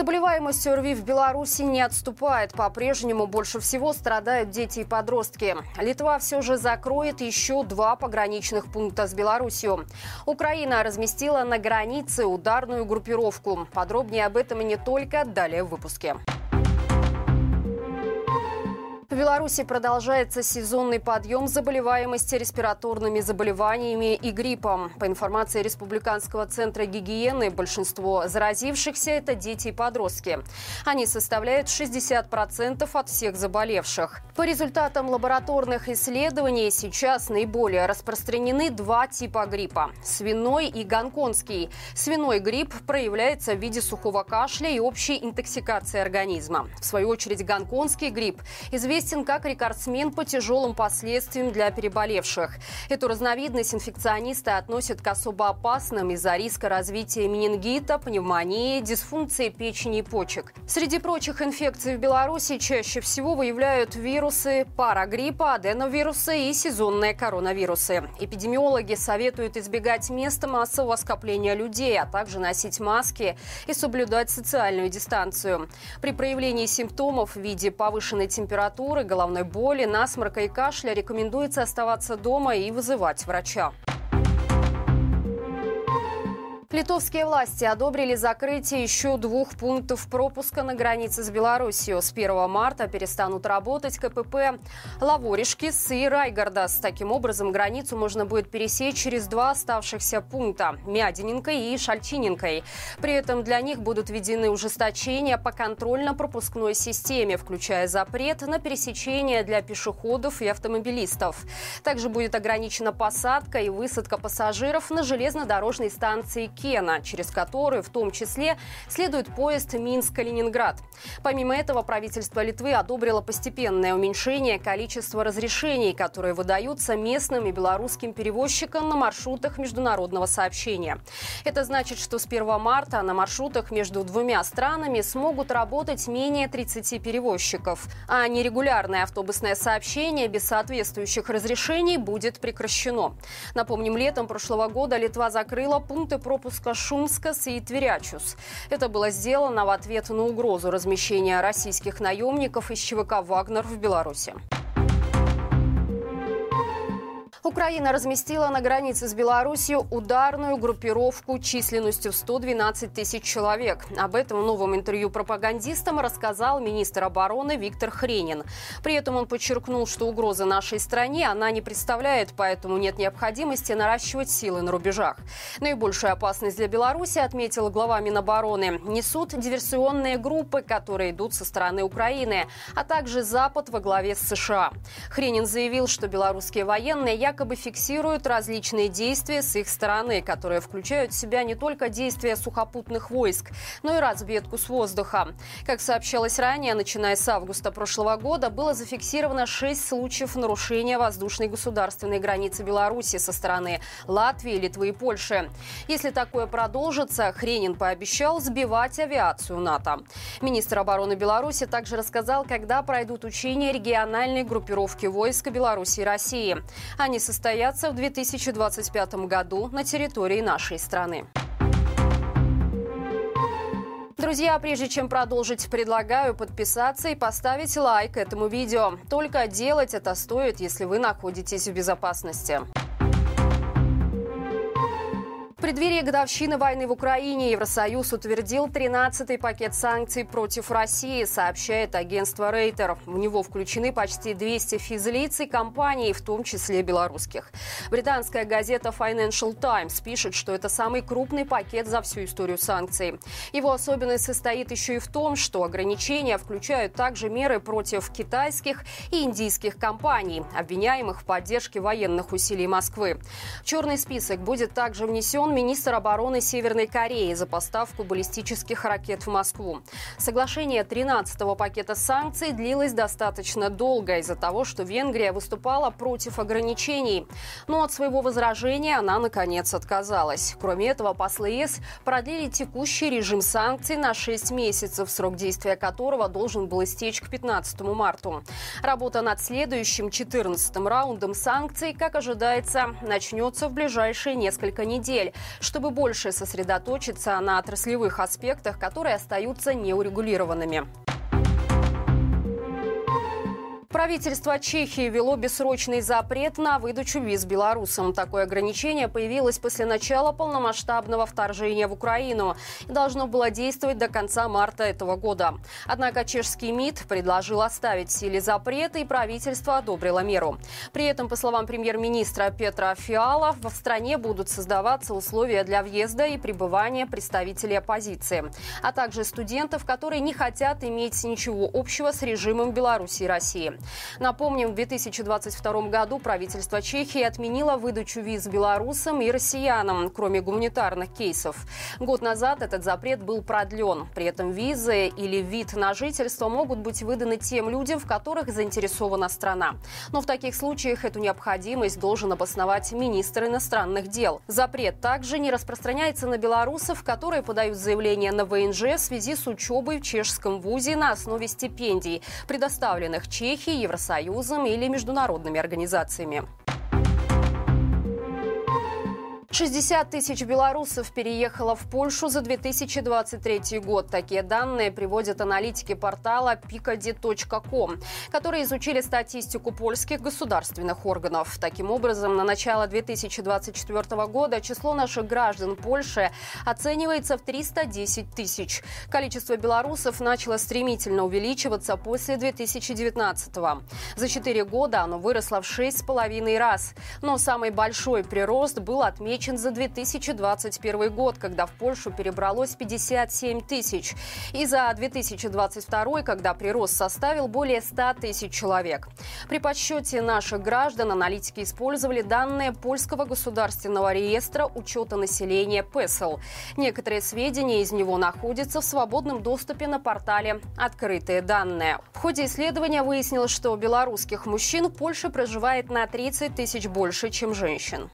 Заболеваемость ОРВИ в Беларуси не отступает. По-прежнему больше всего страдают дети и подростки. Литва все же закроет еще два пограничных пункта с Беларусью. Украина разместила на границе ударную группировку. Подробнее об этом и не только далее в выпуске. Беларуси продолжается сезонный подъем заболеваемости респираторными заболеваниями и гриппом. По информации Республиканского центра гигиены, большинство заразившихся – это дети и подростки. Они составляют 60% от всех заболевших. По результатам лабораторных исследований сейчас наиболее распространены два типа гриппа – свиной и гонконгский. Свиной грипп проявляется в виде сухого кашля и общей интоксикации организма. В свою очередь гонконгский грипп известен известен как рекордсмен по тяжелым последствиям для переболевших. Эту разновидность инфекционисты относят к особо опасным из-за риска развития менингита, пневмонии, дисфункции печени и почек. Среди прочих инфекций в Беларуси чаще всего выявляют вирусы парагриппа, аденовирусы и сезонные коронавирусы. Эпидемиологи советуют избегать места массового скопления людей, а также носить маски и соблюдать социальную дистанцию. При проявлении симптомов в виде повышенной температуры температуры, головной боли, насморка и кашля рекомендуется оставаться дома и вызывать врача. Литовские власти одобрили закрытие еще двух пунктов пропуска на границе с Беларусью. С 1 марта перестанут работать КПП Лаворишкис и Райгардас. Таким образом, границу можно будет пересечь через два оставшихся пункта – Мядиненкой и Шальчиненкой. При этом для них будут введены ужесточения по контрольно-пропускной системе, включая запрет на пересечение для пешеходов и автомобилистов. Также будет ограничена посадка и высадка пассажиров на железнодорожной станции Кена, через которую в том числе следует поезд Минск-Калининград. Помимо этого, правительство Литвы одобрило постепенное уменьшение количества разрешений, которые выдаются местным и белорусским перевозчикам на маршрутах международного сообщения. Это значит, что с 1 марта на маршрутах между двумя странами смогут работать менее 30 перевозчиков, а нерегулярное автобусное сообщение без соответствующих разрешений будет прекращено. Напомним, летом прошлого года Литва закрыла пункты пропуска пропуска Шумскас и Тверячус. Это было сделано в ответ на угрозу размещения российских наемников из ЧВК «Вагнер» в Беларуси. Украина разместила на границе с Беларусью ударную группировку численностью в 112 тысяч человек. Об этом в новом интервью пропагандистам рассказал министр обороны Виктор Хренин. При этом он подчеркнул, что угроза нашей стране она не представляет, поэтому нет необходимости наращивать силы на рубежах. Наибольшую опасность для Беларуси, отметил глава Минобороны, несут диверсионные группы, которые идут со стороны Украины, а также Запад во главе с США. Хренин заявил, что белорусские военные якобы фиксируют различные действия с их стороны, которые включают в себя не только действия сухопутных войск, но и разведку с воздуха. Как сообщалось ранее, начиная с августа прошлого года было зафиксировано шесть случаев нарушения воздушной государственной границы Беларуси со стороны Латвии, Литвы и Польши. Если такое продолжится, Хренин пообещал сбивать авиацию НАТО. Министр обороны Беларуси также рассказал, когда пройдут учения региональной группировки войска Беларуси и России. Они состоятся в 2025 году на территории нашей страны. Друзья, прежде чем продолжить, предлагаю подписаться и поставить лайк этому видео. Только делать это стоит, если вы находитесь в безопасности. Преддверии годовщины войны в Украине Евросоюз утвердил 13-й пакет санкций против России, сообщает агентство Рейтер. В него включены почти 200 физлиц и компаний, в том числе белорусских. Британская газета Financial Times пишет, что это самый крупный пакет за всю историю санкций. Его особенность состоит еще и в том, что ограничения включают также меры против китайских и индийских компаний, обвиняемых в поддержке военных усилий Москвы. В черный список будет также внесен арестован министр обороны Северной Кореи за поставку баллистических ракет в Москву. Соглашение 13-го пакета санкций длилось достаточно долго из-за того, что Венгрия выступала против ограничений. Но от своего возражения она, наконец, отказалась. Кроме этого, послы ЕС продлили текущий режим санкций на 6 месяцев, срок действия которого должен был истечь к 15 марта. Работа над следующим 14-м раундом санкций, как ожидается, начнется в ближайшие несколько недель чтобы больше сосредоточиться на отраслевых аспектах, которые остаются неурегулированными. Правительство Чехии ввело бессрочный запрет на выдачу виз белорусам. Такое ограничение появилось после начала полномасштабного вторжения в Украину и должно было действовать до конца марта этого года. Однако чешский МИД предложил оставить в силе запрет, и правительство одобрило меру. При этом, по словам премьер-министра Петра Фиала, в стране будут создаваться условия для въезда и пребывания представителей оппозиции, а также студентов, которые не хотят иметь ничего общего с режимом Беларуси и России. Напомним, в 2022 году правительство Чехии отменило выдачу виз белорусам и россиянам, кроме гуманитарных кейсов. Год назад этот запрет был продлен. При этом визы или вид на жительство могут быть выданы тем людям, в которых заинтересована страна. Но в таких случаях эту необходимость должен обосновать министр иностранных дел. Запрет также не распространяется на белорусов, которые подают заявление на ВНЖ в связи с учебой в чешском вузе на основе стипендий, предоставленных Чехии Евросоюзом или международными организациями. 60 тысяч белорусов переехало в Польшу за 2023 год. Такие данные приводят аналитики портала picadi.com, которые изучили статистику польских государственных органов. Таким образом, на начало 2024 года число наших граждан Польши оценивается в 310 тысяч. Количество белорусов начало стремительно увеличиваться после 2019 -го. За 4 года оно выросло в 6,5 раз. Но самый большой прирост был отмечен отмечен за 2021 год, когда в Польшу перебралось 57 тысяч. И за 2022, когда прирост составил более 100 тысяч человек. При подсчете наших граждан аналитики использовали данные Польского государственного реестра учета населения ПЭСЛ. Некоторые сведения из него находятся в свободном доступе на портале «Открытые данные». В ходе исследования выяснилось, что белорусских мужчин в Польше проживает на 30 тысяч больше, чем женщин.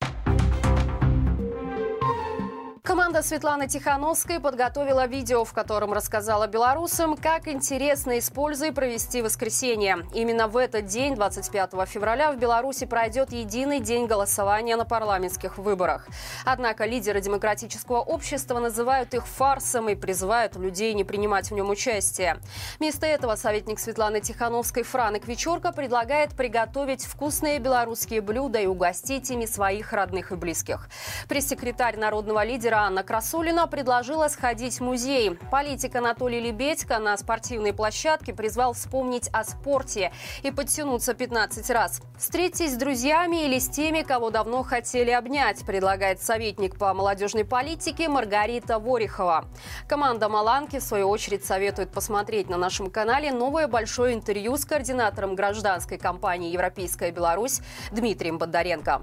Команда Светланы Тихановской подготовила видео, в котором рассказала белорусам, как интересно используя провести воскресенье. Именно в этот день, 25 февраля, в Беларуси пройдет единый день голосования на парламентских выборах. Однако лидеры демократического общества называют их фарсом и призывают людей не принимать в нем участие. Вместо этого советник Светланы Тихановской Франок Вечерка предлагает приготовить вкусные белорусские блюда и угостить ими своих родных и близких. Пресс-секретарь народного лидера Вчера Анна Красулина предложила сходить в музей. Политик Анатолий Лебедько на спортивной площадке призвал вспомнить о спорте и подтянуться 15 раз. Встретитесь с друзьями или с теми, кого давно хотели обнять, предлагает советник по молодежной политике Маргарита Ворихова. Команда Маланки, в свою очередь, советует посмотреть на нашем канале новое большое интервью с координатором гражданской компании «Европейская Беларусь» Дмитрием Бондаренко.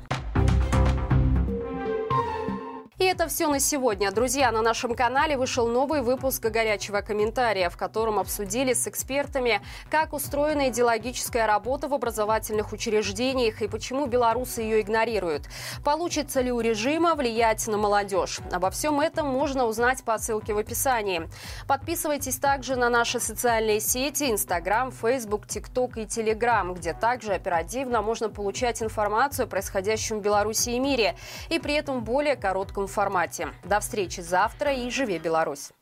И это все на сегодня. Друзья, на нашем канале вышел новый выпуск горячего комментария, в котором обсудили с экспертами, как устроена идеологическая работа в образовательных учреждениях и почему белорусы ее игнорируют. Получится ли у режима влиять на молодежь? Обо всем этом можно узнать по ссылке в описании. Подписывайтесь также на наши социальные сети Инстаграм, Фейсбук, ТикТок и Телеграм, где также оперативно можно получать информацию о происходящем в Беларуси и мире и при этом более коротком формате. До встречи завтра и живи Беларусь!